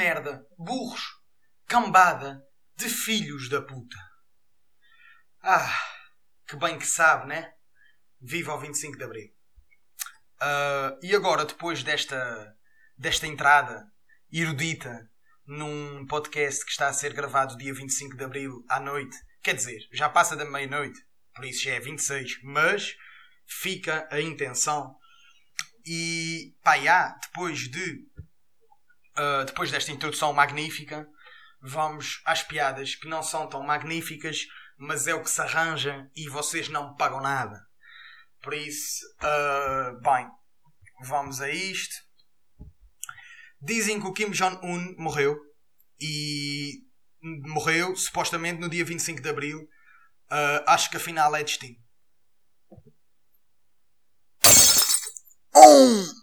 merda, burros, cambada de filhos da puta. Ah, que bem que sabe, né? Viva o 25 de Abril. Uh, e agora, depois desta, desta entrada erudita num podcast que está a ser gravado dia 25 de Abril à noite, quer dizer, já passa da meia-noite, por isso já é 26, mas fica a intenção. E pá, já, depois de uh, depois desta introdução magnífica, vamos às piadas que não são tão magníficas, mas é o que se arranja e vocês não pagam nada. Por isso, uh, bem, vamos a isto. Dizem que o Kim Jong-un morreu e morreu supostamente no dia 25 de Abril. Uh, acho que afinal é destino. Um.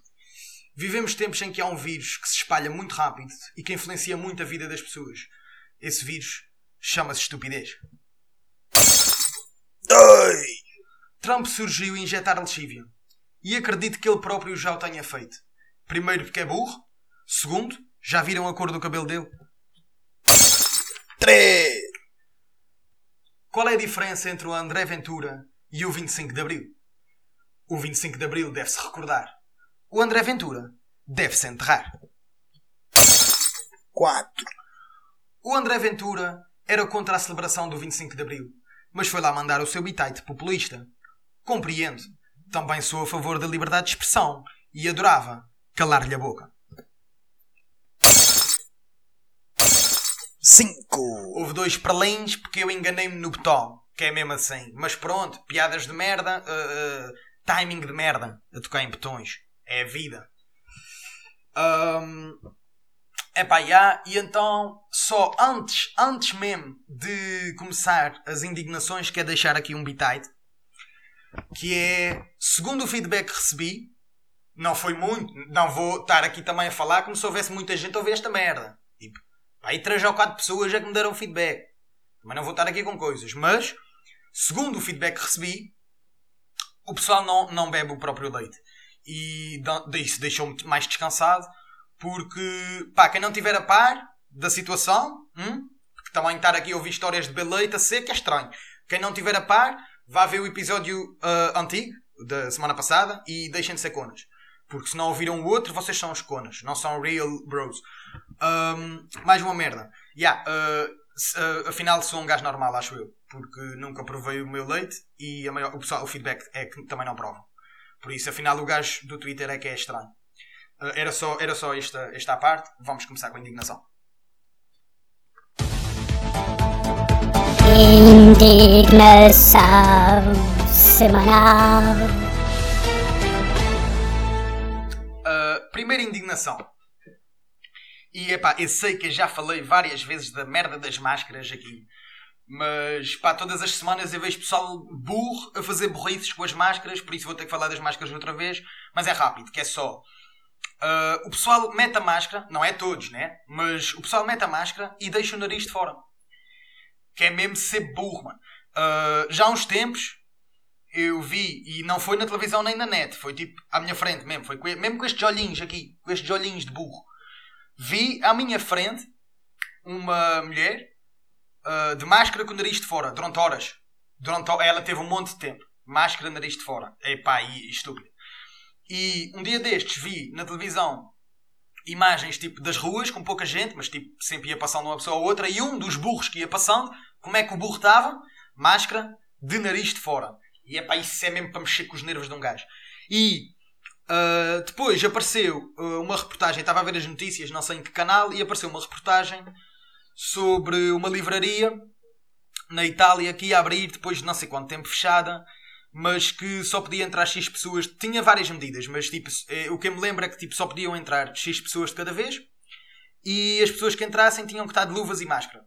Vivemos tempos em que há um vírus que se espalha muito rápido e que influencia muito a vida das pessoas. Esse vírus chama-se estupidez. Dois. Trump surgiu a injetar lexívia. E acredito que ele próprio já o tenha feito. Primeiro, porque é burro. Segundo, já viram a cor do cabelo dele? 3. Qual é a diferença entre o André Ventura e o 25 de Abril? O 25 de Abril deve-se recordar. O André Ventura deve-se enterrar. 4. O André Ventura era contra a celebração do 25 de Abril, mas foi lá mandar o seu bitite populista. Compreendo. Também sou a favor da liberdade de expressão e adorava calar-lhe a boca. 5. Houve dois pralins porque eu enganei-me no botão, que é mesmo assim. Mas pronto, piadas de merda, uh, uh, timing de merda a tocar em botões. É a vida. Um, Epá, yeah, e então, só antes, antes mesmo de começar as indignações, quer deixar aqui um bitite que é, segundo o feedback que recebi, não foi muito, não vou estar aqui também a falar como se houvesse muita gente a ouvir esta merda. Tipo, aí três ou quatro pessoas já que me deram feedback. Também não vou estar aqui com coisas, mas, segundo o feedback que recebi, o pessoal não, não bebe o próprio leite. E isso deixou-me mais descansado, porque, pá, quem não tiver a par da situação, hum, porque também estar aqui a ouvir histórias de beber leite a seco é estranho. Quem não tiver a par, vá ver o episódio uh, antigo, da semana passada, e deixem de ser conas. Porque se não ouviram o outro, vocês são os conas, não são real bros. Um, mais uma merda. Yeah, uh, uh, afinal sou um gajo normal, acho eu. Porque nunca provei o meu leite e maior, o, pessoal, o feedback é que também não provam. Por isso, afinal, o gajo do Twitter é que é estranho. Uh, era só, era só esta, esta parte. Vamos começar com a indignação. Indignação semanal. Uh, primeira indignação. E epá, eu sei que eu já falei várias vezes da merda das máscaras aqui. Mas pá, todas as semanas eu vejo pessoal burro a fazer burrices com as máscaras, por isso vou ter que falar das máscaras outra vez. Mas é rápido, que é só. Uh, o pessoal mete a máscara, não é todos, né? Mas o pessoal mete a máscara e deixa o nariz de fora que é mesmo ser burro, mano. Uh, já há uns tempos eu vi, e não foi na televisão nem na net, foi tipo à minha frente mesmo, foi com, mesmo com estes olhinhos aqui, com estes olhinhos de burro. Vi à minha frente uma mulher uh, de máscara com o nariz de fora, durante horas. Durante, ela teve um monte de tempo. Máscara, nariz de fora. Epá, e estúpido. E um dia destes vi na televisão imagens tipo das ruas com pouca gente, mas tipo sempre ia passando uma pessoa ou outra, e um dos burros que ia passando, como é que o burro estava? Máscara de nariz de fora. E é pá, isso é mesmo para mexer com os nervos de um gajo. E uh, depois apareceu uh, uma reportagem, estava a ver as notícias, não sei em que canal, e apareceu uma reportagem sobre uma livraria na Itália que ia abrir depois de não sei quanto tempo fechada mas que só podia entrar X pessoas. Tinha várias medidas, mas tipo, eh, o que eu me lembro é que tipo, só podiam entrar X pessoas de cada vez e as pessoas que entrassem tinham que estar de luvas e máscara.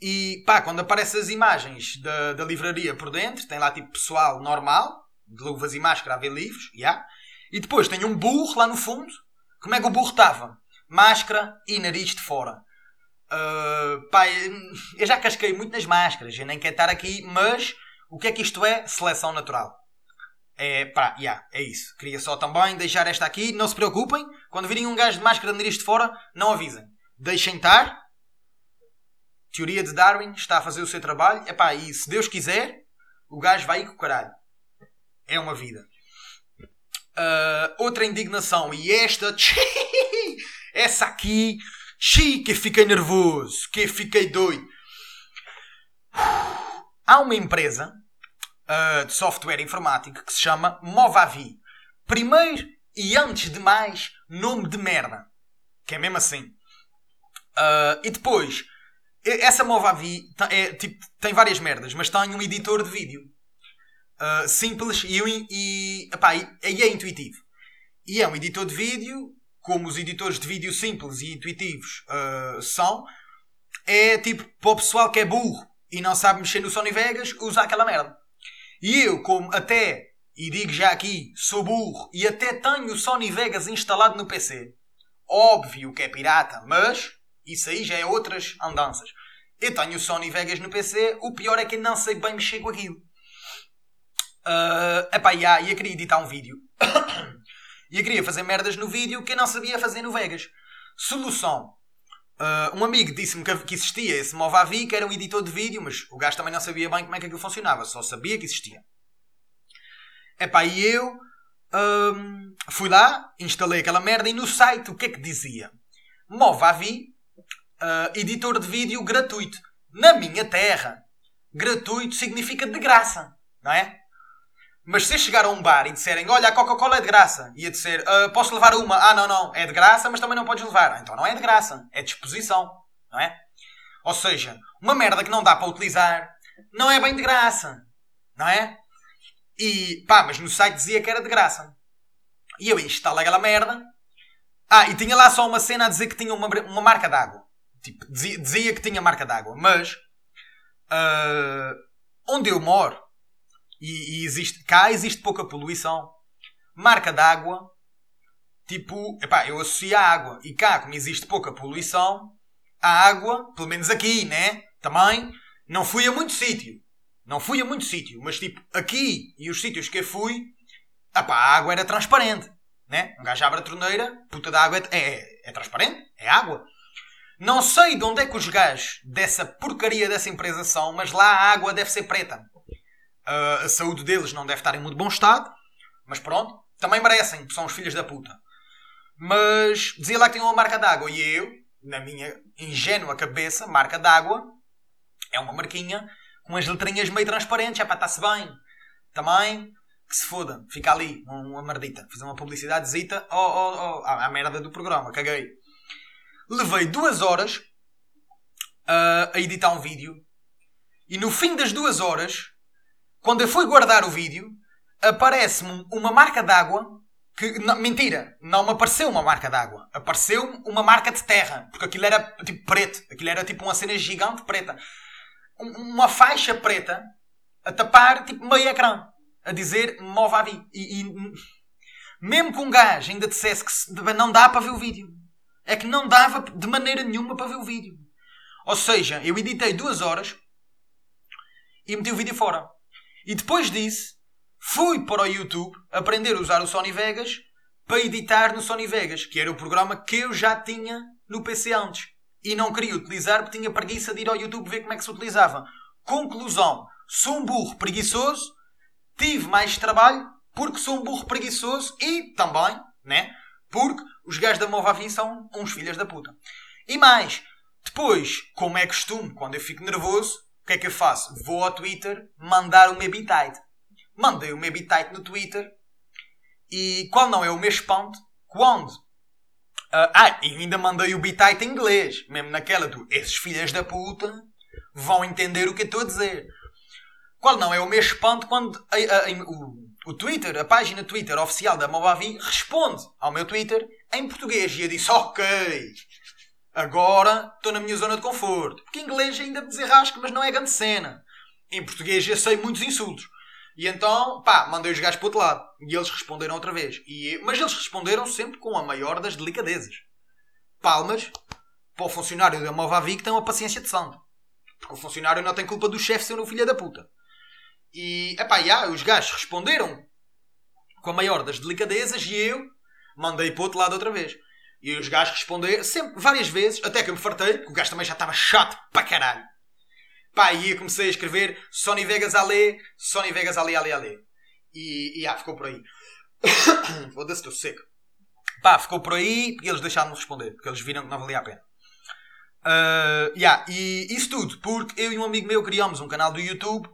E pá, quando aparecem as imagens da, da livraria por dentro, tem lá tipo pessoal normal, de luvas e máscara a ver livros, yeah. e depois tem um burro lá no fundo. Como é que o burro estava? Máscara e nariz de fora. Uh, pá, eu já casquei muito nas máscaras, eu nem quero estar aqui, mas o que é que isto é? Seleção natural. É, pá, yeah, é isso. Queria só também deixar esta aqui. Não se preocupem. Quando virem um gajo de máscara de nariz de fora, não avisem. Deixem estar. Teoria de Darwin está a fazer o seu trabalho. É pá, e se Deus quiser, o gajo vai ir com o caralho. É uma vida. Uh, outra indignação. E esta... Essa aqui... Xi, que fiquei nervoso. Que fiquei doido. Há uma empresa uh, de software informático que se chama Movavi. Primeiro e antes de mais, nome de merda. Que é mesmo assim. Uh, e depois, essa Movavi é, tipo, tem várias merdas, mas tem um editor de vídeo. Uh, simples e, e, epá, e, e é intuitivo. E é um editor de vídeo, como os editores de vídeo simples e intuitivos uh, são, é tipo para o pessoal que é burro e não sabe mexer no Sony Vegas, usa aquela merda. E eu, como até, e digo já aqui, sou burro e até tenho o Sony Vegas instalado no PC. Óbvio que é pirata, mas isso aí já é outras andanças. Eu tenho o Sony Vegas no PC, o pior é que não sei bem mexer com aquilo. Uh, epá, yeah, eu queria editar um vídeo. e eu queria fazer merdas no vídeo que eu não sabia fazer no Vegas. Solução. Uh, um amigo disse-me que, existia esse Movavi, que era um editor de vídeo, mas o gajo também não sabia bem como é que aquilo funcionava, só sabia que existia. Epá, e eu um, fui lá, instalei aquela merda e no site o que é que dizia? Movavi, uh, editor de vídeo gratuito. Na minha terra, gratuito significa de graça, não é? Mas se chegar a um bar e disserem, olha, a Coca-Cola é de graça, e a dizer, uh, posso levar uma? Ah, não, não, é de graça, mas também não podes levar. Então não é de graça, é disposição, não é? Ou seja, uma merda que não dá para utilizar não é bem de graça, não é? E pá, mas no site dizia que era de graça. E eu instalei aquela merda. Ah, e tinha lá só uma cena a dizer que tinha uma, uma marca d'água. Tipo, dizia, dizia, que tinha marca d'água, mas uh, onde eu moro e, e, existe, cá existe pouca poluição. Marca d'água, tipo, epá, eu associo a água. E cá, como existe pouca poluição, a água, pelo menos aqui, né? Também, não fui a muito sítio. Não fui a muito sítio, mas tipo, aqui e os sítios que eu fui, epá, a água era transparente. Né? Um gajo abre a torneira, puta da água é, é, é transparente, é água. Não sei de onde é que os gajos dessa porcaria dessa empresa são, mas lá a água deve ser preta. Uh, a saúde deles não deve estar em muito bom estado, mas pronto, também merecem, são os filhos da puta. Mas dizia lá que tinha uma marca d'água e eu, na minha ingênua cabeça, marca d'água é uma marquinha com as letrinhas meio transparentes, é para estar-se bem. Também que se foda, fica ali, uma merdita, fazer uma publicidadezita oh, oh, oh, à, à merda do programa, caguei. Levei duas horas uh, a editar um vídeo e no fim das duas horas quando eu fui guardar o vídeo, aparece-me uma marca d'água que. Não, mentira, não me apareceu uma marca d'água. Apareceu-me uma marca de terra. Porque aquilo era tipo preto. Aquilo era tipo uma cena gigante preta. Uma faixa preta a tapar tipo meio ecrã. A dizer Movavi. E, e mesmo que um gajo ainda dissesse que não dá para ver o vídeo. É que não dava de maneira nenhuma para ver o vídeo. Ou seja, eu editei duas horas e meti o vídeo fora. E depois disso, fui para o YouTube aprender a usar o Sony Vegas para editar no Sony Vegas, que era o programa que eu já tinha no PC antes. E não queria utilizar porque tinha preguiça de ir ao YouTube ver como é que se utilizava. Conclusão: sou um burro preguiçoso, tive mais trabalho porque sou um burro preguiçoso e também, né? Porque os gajos da Movavi são uns filhos da puta. E mais, depois, como é costume, quando eu fico nervoso, que é que eu faço? Vou ao Twitter mandar o meu bitite. Mandei o meu bitite no Twitter e qual não é o meu espanto? Quando? Uh, ah, e ainda mandei o bitite em inglês. Mesmo naquela do esses filhas da puta vão entender o que eu estou a dizer. Qual não é o meu espanto quando a, a, a, o, o Twitter, a página Twitter oficial da Movavi responde ao meu Twitter em português. E eu disse, ok, Agora estou na minha zona de conforto. Porque em inglês ainda me desenrasco, mas não é grande cena. Em português já sei muitos insultos. E então, pá, mandei os gajos para o outro lado. E eles responderam outra vez. E, mas eles responderam sempre com a maior das delicadezas. Palmas para o funcionário da Movavi que tem uma paciência de santo. Porque o funcionário não tem culpa do chefe ser um filho da puta. E, epá, yeah, os gajos responderam com a maior das delicadezas e eu mandei para o outro lado outra vez. E os gajos responderam sempre, várias vezes, até que eu me fartei, porque o gajo também já estava chato para caralho. Pá, e eu comecei a escrever Sony Vegas Ale, Sony Vegas Ale, Ale, Ale. E, e ah, ficou por aí. Foda-se, estou seco. Pá, ficou por aí e eles deixaram-me responder, porque eles viram que não valia a pena. Uh, yeah, e isso tudo porque eu e um amigo meu criámos um canal do YouTube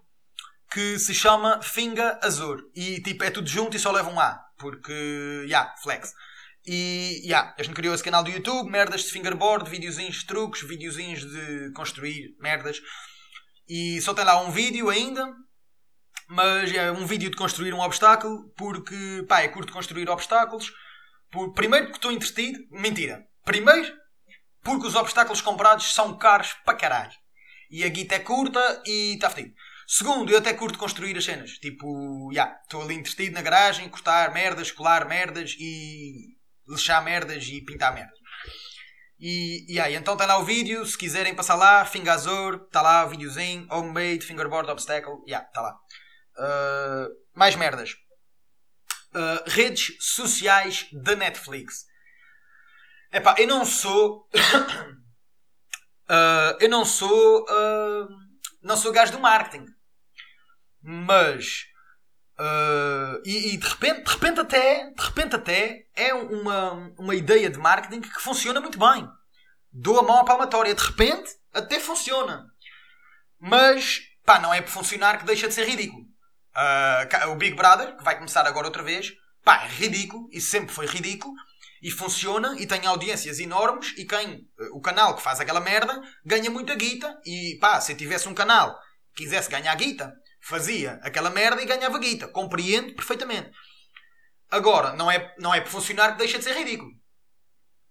que se chama Finga Azur. E tipo, é tudo junto e só leva um A. Porque, yeah, flex. E, yeah, a gente criou esse canal do YouTube, merdas de fingerboard, videozinhos de truques, videozinhos de construir merdas. E só tem lá um vídeo ainda, mas é um vídeo de construir um obstáculo, porque, pá, é curto construir obstáculos. Por, primeiro porque estou entretido, mentira. Primeiro porque os obstáculos comprados são caros para caralho. E a guita é curta e está fedido. Segundo, eu até curto construir as cenas. Tipo, já, yeah, estou ali entretido na garagem, cortar merdas, colar merdas e lixar merdas e pintar merdas. E, e aí, então está lá o vídeo, se quiserem passar lá, Fingazor, está lá o videozinho, homemade, fingerboard, obstacle, já, yeah, está lá. Uh, mais merdas. Uh, redes sociais da Netflix. Epá, eu não sou. uh, eu não sou. Uh, não sou gajo do marketing. Mas. Uh, e, e, de repente, de repente até, de repente até é uma, uma ideia de marketing que funciona muito bem. Dou a mão à palmatória. De repente até funciona. Mas pá, não é por funcionar que deixa de ser ridículo. Uh, o Big Brother, que vai começar agora outra vez, pá, é ridículo e sempre foi ridículo e funciona e tem audiências enormes e quem, o canal que faz aquela merda ganha muita guita e pá, se tivesse um canal que quisesse ganhar guita, fazia aquela merda e ganhava guita. Compreendo perfeitamente. Agora, não é, não é por funcionar que deixa de ser ridículo.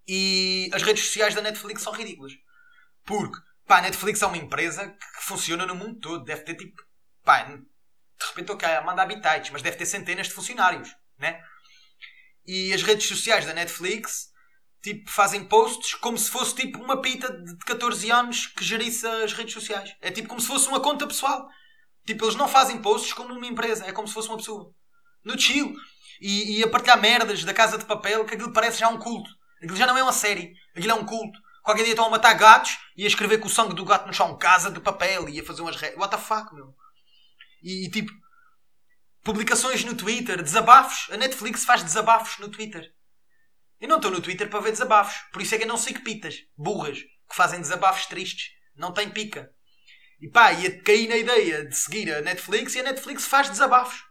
E as redes sociais da Netflix são ridículas. Porque, pá, a Netflix é uma empresa que funciona no mundo todo. Deve ter tipo, pá, de repente estou cá a mandar habitats, mas deve ter centenas de funcionários, né? E as redes sociais da Netflix tipo, fazem posts como se fosse tipo uma pita de 14 anos que gerisse as redes sociais. É tipo como se fosse uma conta pessoal. Tipo, eles não fazem posts como uma empresa, é como se fosse uma pessoa. No chill. E, e a partilhar merdas da casa de papel, que aquilo parece já um culto. Aquilo já não é uma série, aquilo é um culto. Qualquer dia estão a matar gatos e a escrever com o sangue do gato no chão casa de papel e a fazer umas. Re... What the fuck, meu? E, e tipo, Publicações no Twitter, desabafos. A Netflix faz desabafos no Twitter. Eu não estou no Twitter para ver desabafos. Por isso é que eu não sigo pitas, burras, que fazem desabafos tristes. Não tem pica. E pá, ia cair na ideia de seguir a Netflix e a Netflix faz desabafos.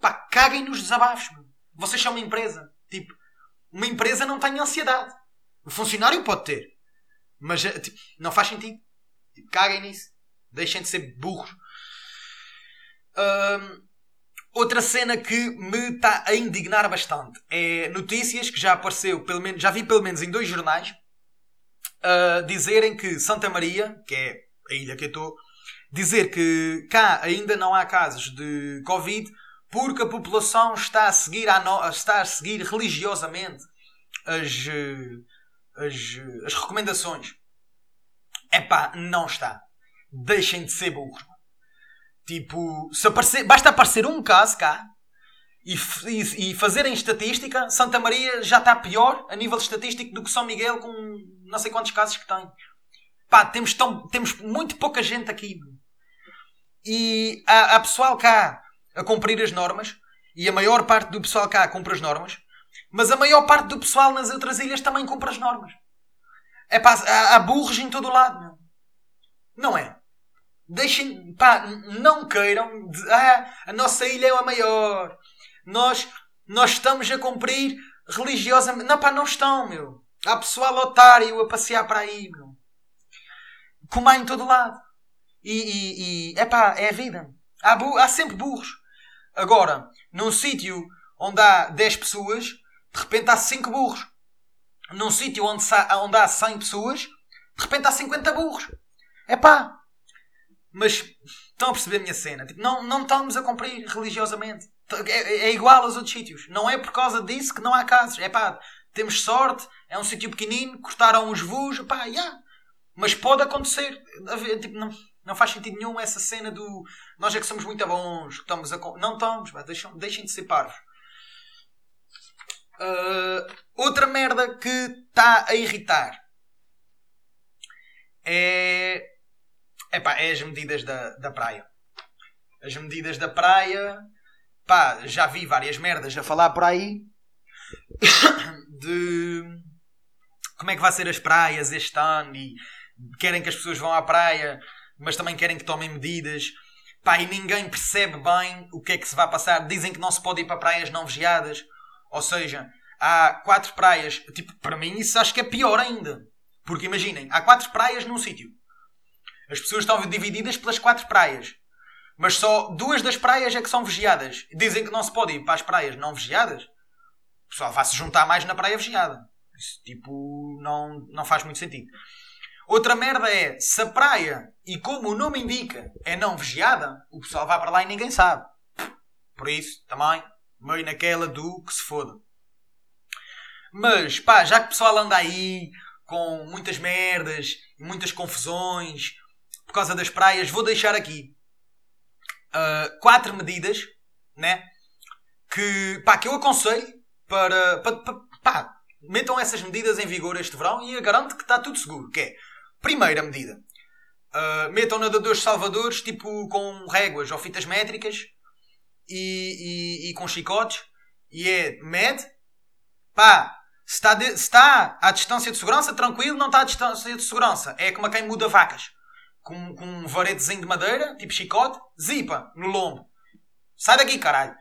Pá, caguem nos desabafos. Meu. Vocês são uma empresa. Tipo, uma empresa não tem ansiedade. O funcionário pode ter. Mas eh, tipo, não faz sentido. Tipo, caguem nisso. Deixem de ser burros. Outra cena que me está a indignar bastante é notícias que já apareceu, pelo menos, já vi pelo menos em dois jornais, uh, dizerem que Santa Maria, que é a ilha que eu estou, dizer que cá ainda não há casos de Covid porque a população está a seguir, a no... está a seguir religiosamente as, as, as recomendações. Epá, não está. Deixem de ser burros. Tipo, se aparecer, basta aparecer um caso cá e, e, e fazerem estatística, Santa Maria já está pior a nível estatístico do que São Miguel com não sei quantos casos que tem. Pá, temos, tão, temos muito pouca gente aqui. E há, há pessoal cá a cumprir as normas e a maior parte do pessoal cá cumpre as normas, mas a maior parte do pessoal nas outras ilhas também cumpre as normas. É pá, há, há burros em todo o lado. Não é? Deixem, pá, não queiram. De, ah, a nossa ilha é a maior. Nós, nós estamos a cumprir religiosamente. Não, pá, não estão, meu. Há pessoal otário a passear para aí, meu. Como há em todo lado. E, e, e é pá, é a vida. Há, há sempre burros. Agora, num sítio onde há 10 pessoas, de repente há 5 burros. Num sítio onde, onde há 100 pessoas, de repente há 50 burros. É pá, mas estão a perceber a minha cena? Tipo, não, não estamos a cumprir religiosamente. É, é, igual aos outros sítios. Não é por causa disso que não há casos. É pá, temos sorte, é um sítio pequenino, cortaram os voos, pá, yeah. Mas pode acontecer. Tipo, não, não faz sentido nenhum essa cena do nós é que somos muito bons, estamos a. Não estamos, deixem, deixem de ser parvos. Uh, outra merda que está a irritar é. Epá, é as medidas da, da praia. As medidas da praia. Pá, já vi várias merdas a falar por aí de como é que vai ser as praias este ano e querem que as pessoas vão à praia, mas também querem que tomem medidas. Pá, e ninguém percebe bem o que é que se vai passar. Dizem que não se pode ir para praias não vigiadas. Ou seja, há quatro praias. Tipo, para mim isso acho que é pior ainda. Porque imaginem, há quatro praias num sítio. As pessoas estão divididas pelas quatro praias. Mas só duas das praias é que são vigiadas. Dizem que não se pode ir para as praias não vigiadas. O pessoal vai se juntar mais na praia vigiada. Isso, tipo, não, não faz muito sentido. Outra merda é, se a praia, e como o nome indica, é não vigiada, o pessoal vai para lá e ninguém sabe. Por isso, também, meio naquela do que se foda. Mas, pá, já que o pessoal anda aí com muitas merdas e muitas confusões por causa das praias, vou deixar aqui uh, quatro medidas, né? Que, pá, que eu aconselho para, para, para pá, metam essas medidas em vigor este verão e eu garanto que está tudo seguro. Que é, primeira medida, uh, metam nadadores salvadores, tipo com réguas ou fitas métricas e, e, e com chicotes, e é med, pá, se está, de, se está à distância de segurança, tranquilo, não está à distância de segurança. É como a quem muda vacas. Com, com um varetezinho de madeira, tipo chicote, zipa, no lombo. Sai daqui, caralho.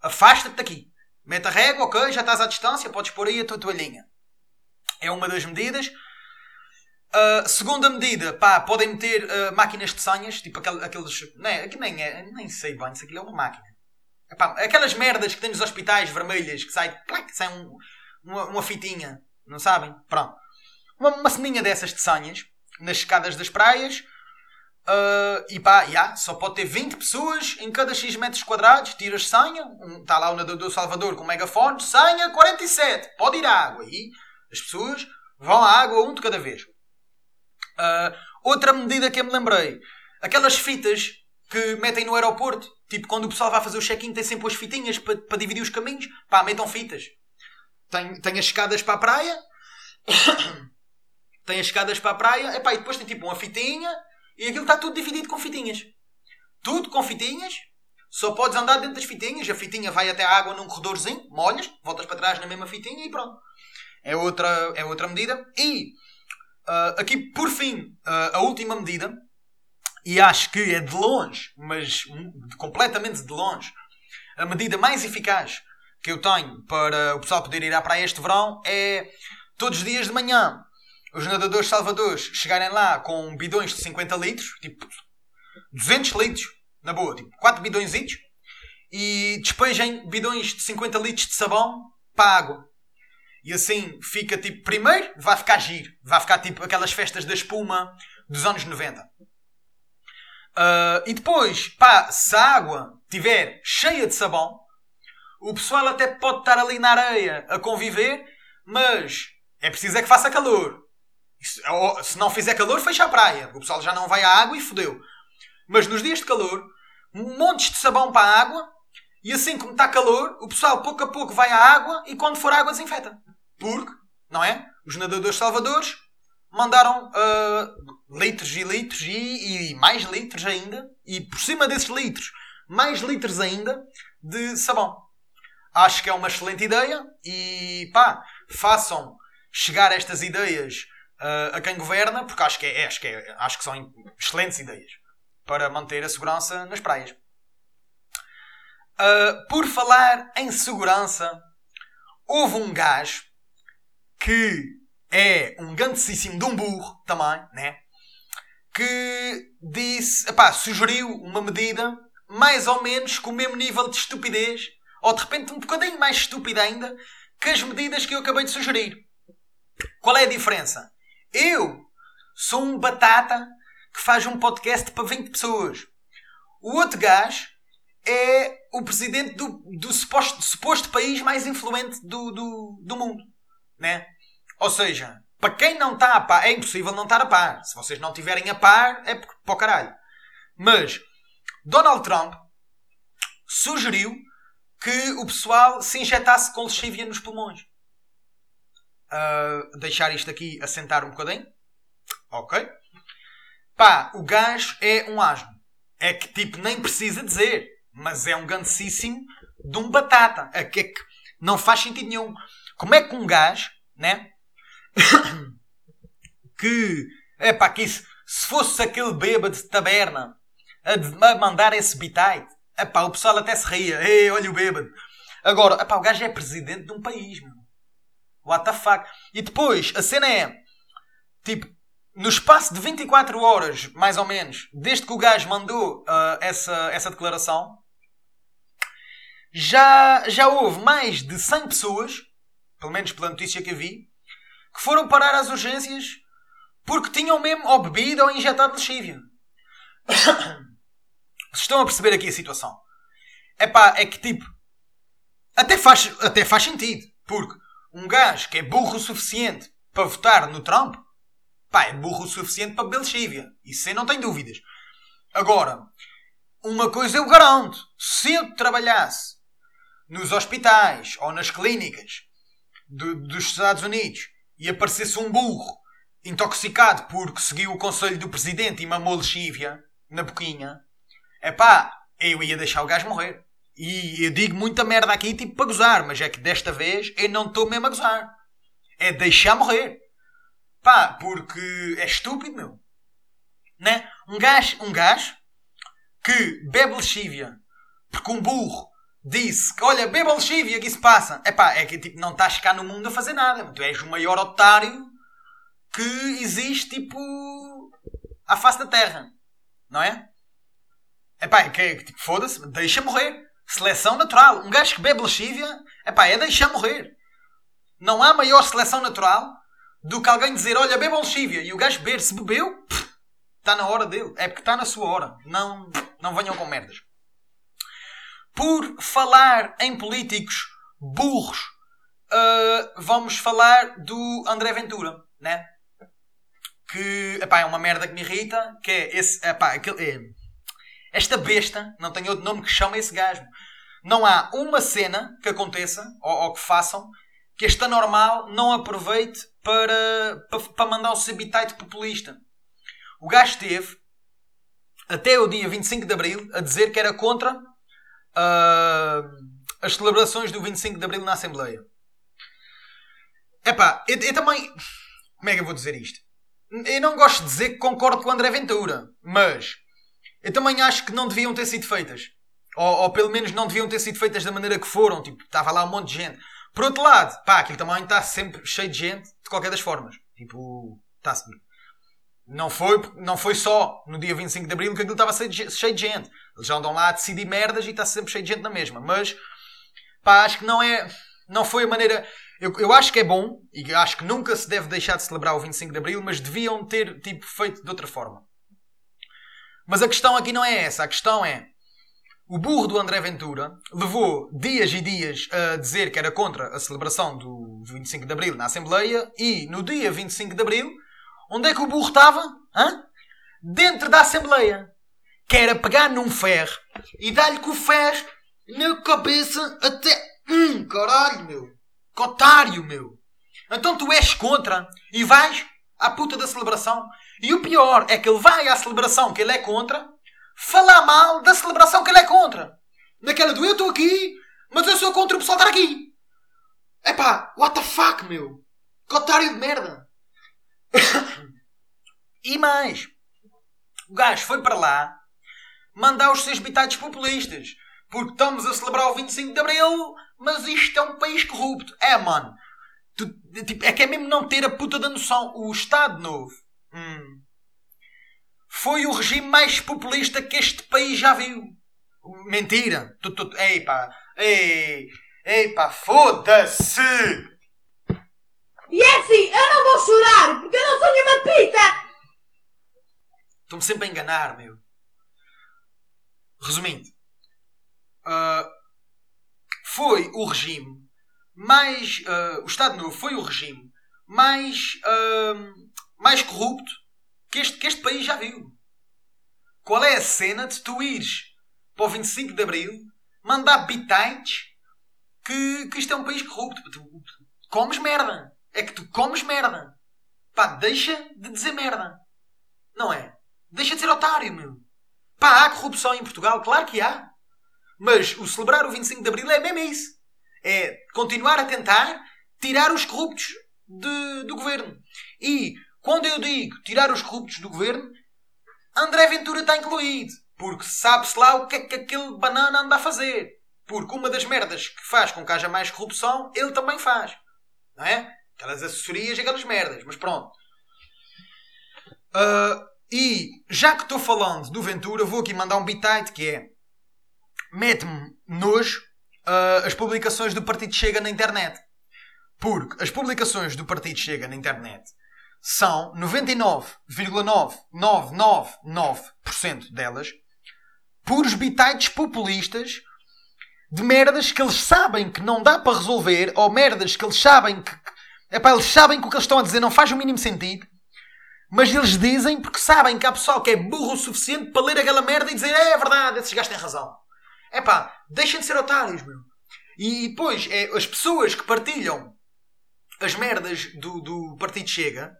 Afasta-te daqui. Mete a régua, ok, já estás à distância, podes pôr aí a tua toalhinha. É uma das medidas. Uh, segunda medida, pá, podem meter uh, máquinas de senhas, tipo aquel, aqueles. Não é, aqui nem, é, nem sei bem se aquilo é uma máquina. Epá, aquelas merdas que tem nos hospitais vermelhas que sai, que sai um, uma, uma fitinha, não sabem? Pronto. Uma, uma ceninha dessas de senhas nas escadas das praias Uh, e pá, yeah, só pode ter 20 pessoas em cada X metros quadrados. Tiras senha, está um, lá o nadador Salvador com megafone, senha 47, pode ir à água. E as pessoas vão à água um de cada vez. Uh, outra medida que eu me lembrei, aquelas fitas que metem no aeroporto, tipo quando o pessoal vai fazer o check-in, tem sempre as fitinhas para, dividir os caminhos. Pá, metam fitas. Tem, tem as escadas para a praia. tem as escadas para a praia. Epá, e depois tem tipo uma fitinha e aquilo está tudo dividido com fitinhas. Tudo com fitinhas. Só podes andar dentro das fitinhas. A fitinha vai até a água num corredorzinho, molhas, voltas para trás na mesma fitinha e pronto. É outra, é outra medida. E uh, aqui, por fim, uh, a última medida, e acho que é de longe, mas completamente de longe, a medida mais eficaz que eu tenho para o pessoal poder ir à praia este verão é todos os dias de manhã os nadadores salvadores chegarem lá com bidões de 50 litros, tipo 200 litros, na boa, tipo 4 bidões e despejem bidões de 50 litros de sabão para a água. E assim fica tipo, primeiro vai ficar giro, vai ficar tipo aquelas festas da espuma dos anos 90. Uh, ah, e depois, pá, se a água estiver cheia de sabão, o pessoal até pode estar ali na areia a conviver, mas é preciso é que faça calor. Se não fizer calor, fecha a praia. O pessoal já não vai à água e fodeu. Mas nos dias de calor, montes de sabão para a água. E assim como está calor, o pessoal pouco a pouco vai à água e quando for água desinfeta. Porque, não é? Os nadadores salvadores mandaram uh, litros e litros e, e, mais litros ainda. E por cima desses litros, mais litros ainda de sabão. Acho que é uma excelente ideia e pá, façam chegar estas ideias uh, a quem governa, porque acho que, é, acho, que é, acho que são excelentes ideias para manter a segurança nas praias. Uh, por falar em segurança, houve um gajo que é um grandíssimo de um burro também, né? Que disse, epá, sugeriu uma medida mais ou menos com o mesmo nível de estupidez, ou de repente um bocadinho mais estúpida ainda, que as medidas que eu acabei de sugerir. Qual é a diferença? Eu sou um batata que faz um podcast para 20 pessoas. O outro gajo é o presidente do, do suposto, suposto país mais influente do, do, do mundo. Né? Ou seja, para quem não está a par, é impossível não estar a par. Se vocês não estiverem a par, é para o caralho. Mas Donald Trump sugeriu que o pessoal se injetasse com lexívia nos pulmões. Uh, deixar isto aqui assentar um bocadinho. Ok. Pá, o gajo é um asno. É que tipo, nem precisa dizer. Mas é um gancíssimo de um batata. É que, é que não faz sentido nenhum. Como é que um gajo, né? que, é pá, que isso, se fosse aquele bêbado de taberna a, mandar esse bitite, é pá, o pessoal até se ria. Ei, olha o bêbado. Agora, é pá, o gajo é presidente de um país, meu. What the fuck? E depois, a cena é, tipo, no espaço de 24 horas, mais ou menos, desde que o gajo mandou uh, essa, essa declaração, já, já houve mais de 100 pessoas, pelo menos pela notícia que vi, que foram parar às urgências porque tinham mesmo ou bebido ou injetado lexívia. Vocês estão a perceber aqui a situação? Epá, é que tipo, até faz, até faz sentido, porque um gajo que é burro o suficiente para votar no Trump Pá, é burro o suficiente para beber lexívia. Isso aí não tem dúvidas. Agora, uma coisa eu garanto. Se eu trabalhasse nos hospitais ou nas clínicas do, dos Estados Unidos e aparecesse um burro intoxicado porque seguiu o conselho do presidente e mamou lexívia na boquinha, é pá, eu ia deixar o gajo morrer. E eu digo muita merda aqui tipo para gozar, mas é que desta vez eu não estou mesmo a gozar. É deixar morrer. Pá, porque é estúpido, meu. Né? Um gajo, um gajo que bebe lexívia porque um burro disse que, olha, beba lexívia que isso passa. É pá, é que tipo, não estás cá no mundo a fazer nada. Tu és o maior otário que existe, tipo, à face da terra. Não é? É pá, que, é tipo, foda-se, deixa morrer. Seleção natural. Um gajo que bebe lexívia, é pá, é deixar morrer. Não há maior seleção natural do que alguém dizer, olha, beba lexívia, e o gajo beber, se bebeu, está na hora dele. É porque está na sua hora. Não, não venham com merdas. Por falar em políticos burros, uh, vamos falar do André Ventura, né? Que epá, é uma merda que me irrita, que é esse, epá, aquele, é, esta besta, não tem outro nome que chama esse gajo. Não há uma cena que aconteça, ou, ou que façam, que este anormal não aproveite para, para, para mandar o seu habitat populista. O gajo esteve até o dia 25 de Abril a dizer que era contra uh, as celebrações do 25 de Abril na Assembleia. Epá, eu, eu também. Como é que eu vou dizer isto? Eu não gosto de dizer que concordo com o André Ventura, mas eu também acho que não deviam ter sido feitas. Ou, ou, pelo menos não deviam ter sido feitas da maneira que foram. Tipo, estava lá um monte de gente. Por outro lado, pá, aquilo também está sempre cheio de gente, de qualquer das formas. Tipo, está não foi, não foi só no dia 25 de Abril que aquilo estava cheio de gente. Eles já andam lá a decidir merdas e está sempre cheio de gente na mesma. Mas, pá, acho que não é. Não foi a maneira. Eu, eu acho que é bom e acho que nunca se deve deixar de celebrar o 25 de Abril, mas deviam ter, tipo, feito de outra forma. Mas a questão aqui não é essa. A questão é. O burro do André Ventura levou dias e dias a dizer que era contra a celebração do 25 de Abril na Assembleia e no dia 25 de Abril, onde é que o burro estava? Hã? Dentro da Assembleia. Que era pegar num ferro e dar-lhe com o ferro na cabeça até. Hum, caralho, meu. Cotário, meu. Então tu és contra e vais à puta da celebração. E o pior é que ele vai à celebração que ele é contra falar mal da celebração que ele é contra. Naquela do eu estou aqui, mas eu sou contra o pessoal estar aqui. Epá, what the fuck, meu? Que otário de merda. E mais, o gajo foi para lá mandar os seus bitados populistas. Porque estamos a celebrar o 25 de Abril, mas isto é um país corrupto. É, mano. Tu, tipo, é que é mesmo não ter a puta da noção. O Estado Novo. Hum, foi o regime mais populista que este país já viu. Mentira. Tu, tu, ei pá. Ei. Ei pá, foda-se. E é assim, eu não vou chorar, porque eu não sou nenhuma pita. Estou-me sempre a enganar, meu. Resumindo. Uh, foi o regime mais... Uh, o Estado Novo foi o regime mais... Uh, mais corrupto que este, que este país já viu. Qual é a cena de tu ires para o 25 de Abril mandar bitites que, que isto é um país corrupto. Tu comes merda. É que tu comes merda. Pá, deixa de dizer merda. Não é? Deixa de ser otário, meu. Pá, há corrupção em Portugal? Claro que há. Mas o celebrar o 25 de Abril é mesmo isso. É continuar a tentar tirar os corruptos de, do governo. E quando eu digo tirar os corruptos do governo, André Ventura está incluído. Porque sabe-se lá o que é que aquele banana anda a fazer. Porque uma das merdas que faz com que haja mais corrupção, ele também faz. Não é? Aquelas assessorias e aquelas merdas. Mas pronto. Uh, e já que estou falando do Ventura, vou aqui mandar um bitite que é mete-me nojo uh, as publicações do Partido Chega na internet. Porque as publicações do Partido Chega na internet são 99,9999% delas puros bitites populistas de merdas que eles sabem que não dá para resolver ou merdas que eles sabem que. Epá, eles sabem que o que eles estão a dizer não faz o mínimo sentido mas eles dizem porque sabem que há pessoal que é burro o suficiente para ler aquela merda e dizer é, é verdade, esses gajos têm razão. É pá, deixem de ser otários, meu. E depois, é, as pessoas que partilham as merdas do, do Partido Chega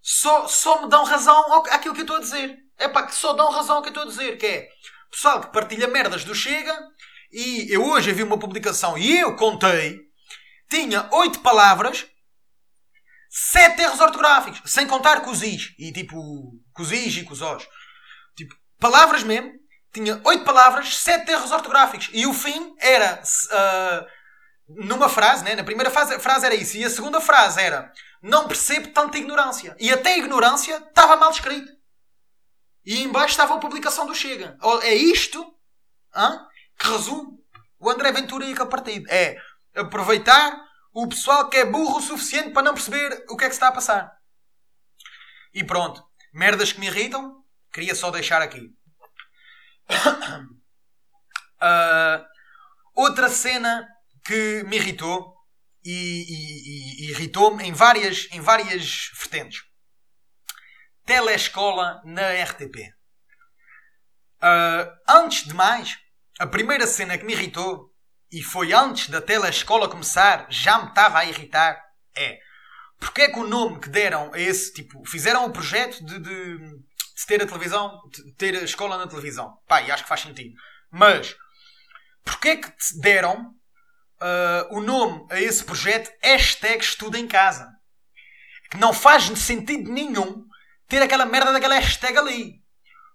só, só me dão razão ao, àquilo que eu estou a dizer. É pá, que só dão razão ao que eu estou a dizer. Que é pessoal que partilha merdas do Chega e eu hoje vi uma publicação e eu contei, tinha oito palavras Sete erros ortográficos. Sem contar com os is. E tipo, com os is e com os os. Tipo, palavras mesmo. Tinha oito palavras, sete erros ortográficos. E o fim era... Uh, numa frase, né? Na primeira frase, frase era isso. E a segunda frase era... Não percebo tanta ignorância. E até a ignorância estava mal escrito. E embaixo estava a publicação do Chega. É isto hein, que resume o André Ventura e aquele partido. É aproveitar o pessoal que é burro o suficiente para não perceber o que é que se está a passar. E pronto. Merdas que me irritam, queria só deixar aqui. uh, outra cena que me irritou e, e, e irritou-me em várias, em várias vertentes. Telescola na RTP. Uh, ah, antes de mais, a primeira cena que me irritou e foi antes da telescola começar, já me estava a irritar, é porque é que o nome que deram a esse tipo, fizeram o projeto de, de, de ter a televisão, ter a escola na televisão. Pá, e acho que faz sentido. Mas, porque é que deram uh, o nome a esse projeto hashtag estudo em casa? Que não faz sentido nenhum ter aquela merda daquela hashtag ali.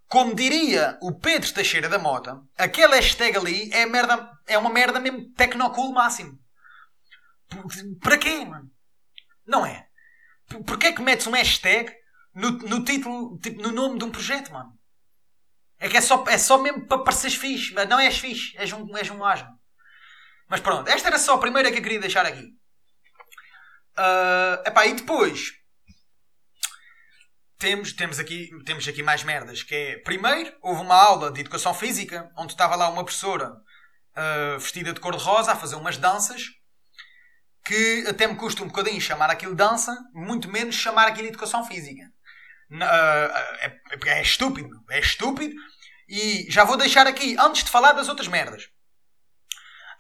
Como diria o Pedro Teixeira da Mota, aquele hashtag ali é, merda, é uma merda mesmo tecnocool máximo. Para quê, mano? Não é? Porquê é que metes um hashtag no, no título, tipo, no nome de um projeto, mano? É que é só, é só mesmo para pareceres fixe. Mas não és fixe, és um, és um asno. Mas pronto, esta era só a primeira que eu queria deixar aqui. Uh, epá, e depois, temos, temos, aqui, temos aqui mais merdas. Que é, primeiro, houve uma aula de educação física onde estava lá uma professora uh, vestida de cor-de-rosa a fazer umas danças que até me custa um bocadinho chamar aquilo dança, muito menos chamar aquilo educação física. Uh, é, é, estúpido, é estúpido. E já vou deixar aqui, antes de falar das outras merdas.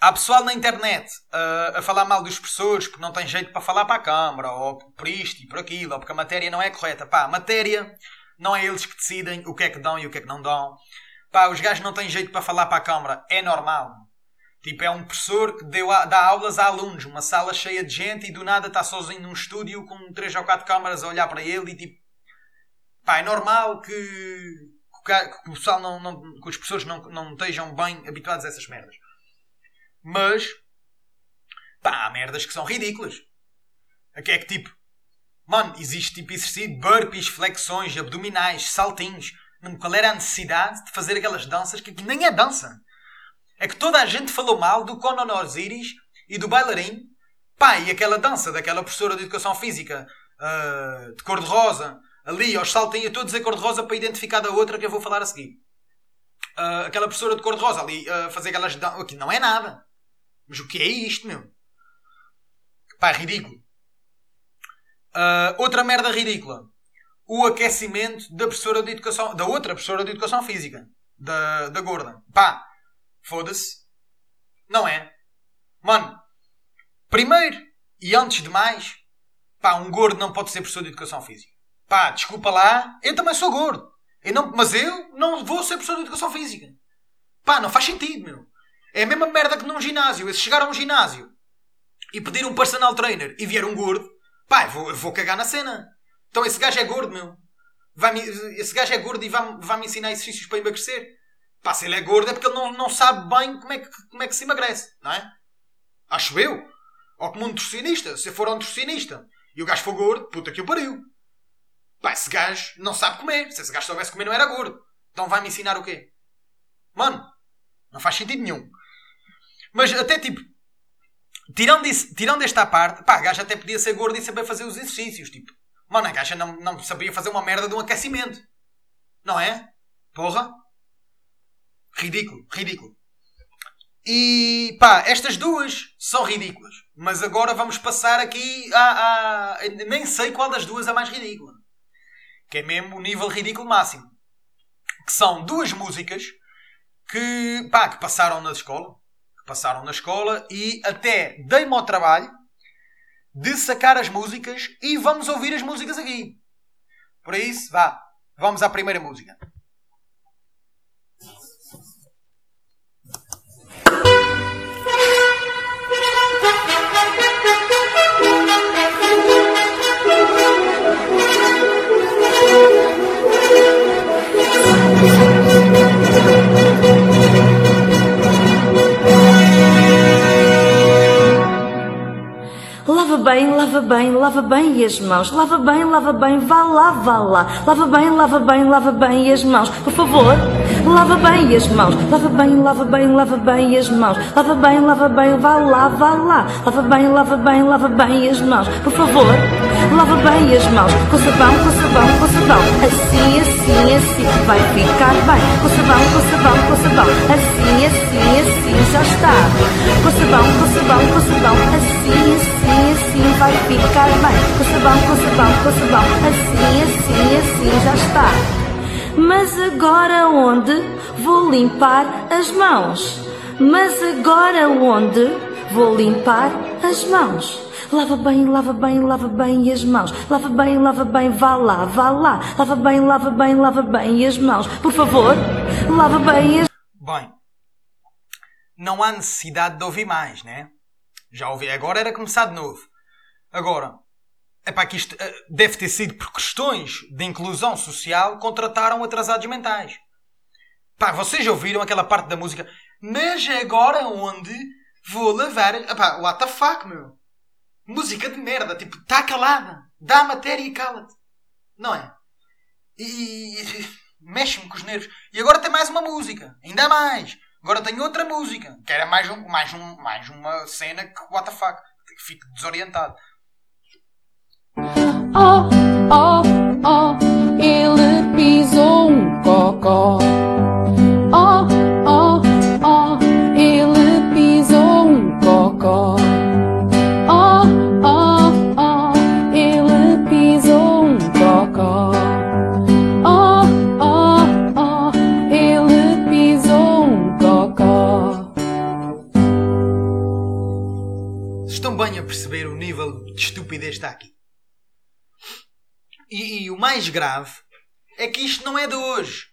Há pessoal na internet uh, a falar mal dos professores porque não tem jeito para falar para a câmara, ou por isto e por aquilo, ou porque a matéria não é correta. Pá, a matéria não é eles que decidem o que é que dão e o que é que não dão. Pá, os gajos não têm jeito para falar para a câmara. É normal. Tipo, é um professor que deu a, dá aulas a alunos, uma sala cheia de gente e do nada está sozinho num estúdio com três ou quatro câmaras a olhar para ele e tipo. Pá, é normal que, que, o pessoal não, não, que os professores não, não estejam bem habituados a essas merdas. Mas, pá, há merdas que são ridículas. Aqui é que tipo, mano, existe tipo exercício burpees, flexões, abdominais, saltinhos. Qual era a necessidade de fazer aquelas danças que nem é dança? É que toda a gente falou mal do Conan Osiris e do bailarim. Pá, e aquela dança daquela professora de educação física uh, de cor-de-rosa, ali aos saltinhos, todos a cor-de-rosa para identificar da outra que eu vou falar a seguir. Uh, aquela professora de cor-de-rosa ali uh, fazer aquelas danças. Aqui não é nada. Mas o que é isto, meu? Pá, ridículo. Uh, outra merda ridícula. O aquecimento da professora de educação... Da outra professora de educação física. Da, da gorda. Pá, foda-se. Não é. Mano, primeiro e antes de mais, pá, um gordo não pode ser professor de educação física. Pá, desculpa lá, eu também sou gordo. Eu não, mas eu não vou ser professor de educação física. Pá, não faz sentido, meu. É a mesma merda que num ginásio. se chegar a um ginásio e pedir um personal trainer e vier um gordo, pá, vou, vou cagar na cena. Então esse gajo é gordo, meu. Vai esse gajo é gordo e vai-me vai ensinar exercícios para emagrecer. Pá, se ele é gordo é porque ele não, não sabe bem como é, que, como é que se emagrece, não é? Acho eu. Ou como um nutricionista. Se for um nutricionista e o gajo for gordo, puta que o pariu. Pá, esse gajo não sabe comer. Se esse gajo soubesse comer, não era gordo. Então vai-me ensinar o quê? Mano, não faz sentido nenhum. Mas até tipo, tirando, isso, tirando esta parte, pá, a gaja até podia ser gordo e saber fazer os exercícios. Tipo, mano, a gaja não, não sabia fazer uma merda de um aquecimento. Não é? Porra. Ridículo, ridículo. E pá, estas duas são ridículas. Mas agora vamos passar aqui a, a. Nem sei qual das duas é mais ridícula. Que é mesmo o nível ridículo máximo. Que são duas músicas que, pá, que passaram na escola. Passaram na escola e até dei-me ao trabalho de sacar as músicas e vamos ouvir as músicas aqui. Por isso, vá, vamos à primeira música. Bem, lava bem, lava bem as mãos. Lava bem, lava bem, vá lá, vá lá. Lava bem, lava bem, lava bem as mãos. Por favor, lava bem as mãos. Lava bem, lava bem, lava bem as mãos. Lava bem, lava bem, vá lá, vá lá. Lava bem, lava bem, lava bem as mãos. Por favor, lava bem as mãos. Com sabão, com sabão, com sabão. Assim, assim, assim, vai ficar bem. Com sabão, com sabão, com sabão. Assim, assim, assim, já está. Sabão, com sabão. Assim, assim, assim, vai ficar bem. Sabão, com sabão. Assim, assim, assim, já está. Mas agora onde vou limpar as mãos? Mas agora onde vou limpar as mãos? Lava bem, lava bem, lava bem as mãos. Lava bem, lava bem, vá lá, vá lá. Lava bem, lava bem, lava bem as mãos. Por favor, lava bem as. Bem, não há necessidade de ouvir mais, né? Já ouvi, agora era começar de novo. Agora, é para que isto uh, deve ter sido por questões de inclusão social contrataram atrasados mentais. Pá, vocês ouviram aquela parte da música? Mas agora onde vou lavar. Pá, what the fuck, meu? Música de merda, tipo, está calada. Dá a matéria e cala-te. Não é? E, e mexe-me com os nervos. E agora tem mais uma música. Ainda mais. Agora tem outra música. Que era mais, um, mais, um, mais uma cena que, what the fuck, fico desorientado. Oh, oh, oh, ele pisou um cocó. Que está aqui. E, e, o mais grave é que isto não é de hoje.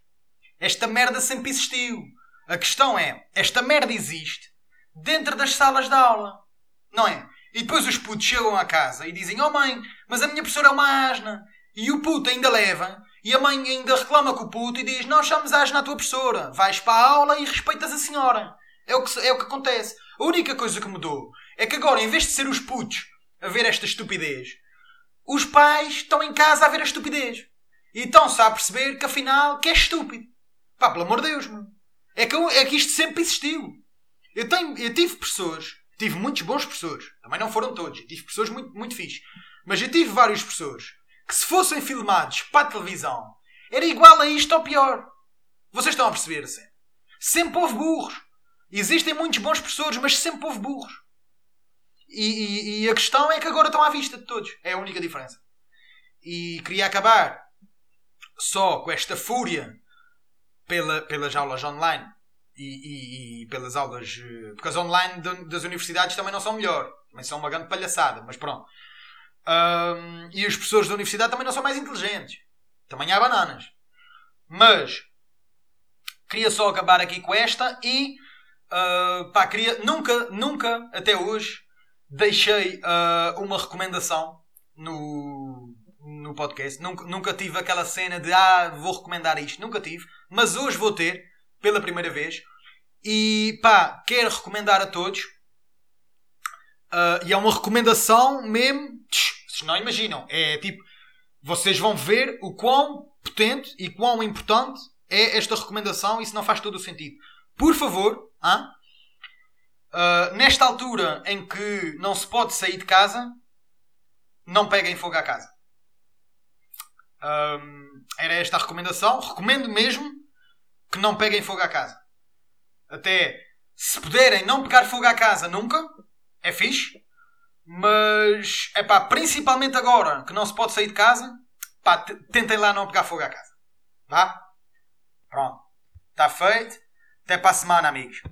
Esta merda sempre existiu. A questão é, esta merda existe dentro das salas de aula. Não é? E depois os putos chegam a casa e dizem: Oh mãe, mas a minha professora é uma asna. E o puto ainda leva. E a mãe ainda reclama com o puto e diz: Não chames asna à tua professora. Vais para a aula e respeitas a senhora. É o, que, é o que acontece. A única coisa que mudou é que agora, em vez de ser os putos a ver esta estupidez, os pais estão em casa a ver a estupidez. E estão-se a perceber que afinal que é estúpido. Pá, pelo amor de Deus, mano. É que, é que isto sempre existiu. Eu, tenho, eu tive professores, tive muitos bons professores. Também não foram todos. Eu tive professores muito, muito fixes. Mas eu tive vários professores que se fossem filmados para a televisão era igual a isto ou pior. Vocês estão a perceber assim? Sempre houve burros. Existem muitos bons professores, mas sempre houve burros. E, e, e, a questão é que agora estão à vista de todos. É a única diferença. E queria acabar só com esta fúria pela, pelas aulas online e, e- pelas aulas. eh, Porque as online da- das universidades também não são melhor. Também são uma grande palhaçada, mas pronto. Ahm, e os professores da universidade também não são mais inteligentes. Também há bananas. Mas queria só acabar aqui com esta e ah, pá, queria nunca, nunca até hoje deixei ah, uma recomendação no, no podcast. Nunca, nunca tive aquela cena de ah, vou recomendar isto. Nunca tive. Mas hoje vou ter, pela primeira vez. E pá, quero recomendar a todos. Ah, e é uma recomendação mesmo. Vocês não imaginam. É tipo, vocês vão ver o quão potente e quão importante é esta recomendação. Isso não faz todo o sentido. Por favor, hã? Ah, nesta altura em que não se pode sair de casa, não peguem fogo à casa. Ahm, era esta a recomendação. Recomendo mesmo que não peguem fogo à casa. Até se puderem não pegar fogo à casa nunca, é fixe. Mas, é pá, principalmente agora que não se pode sair de casa, pá, tentem lá não pegar fogo à casa. Vá? Pronto. Está feito. Até para a semana, amigos.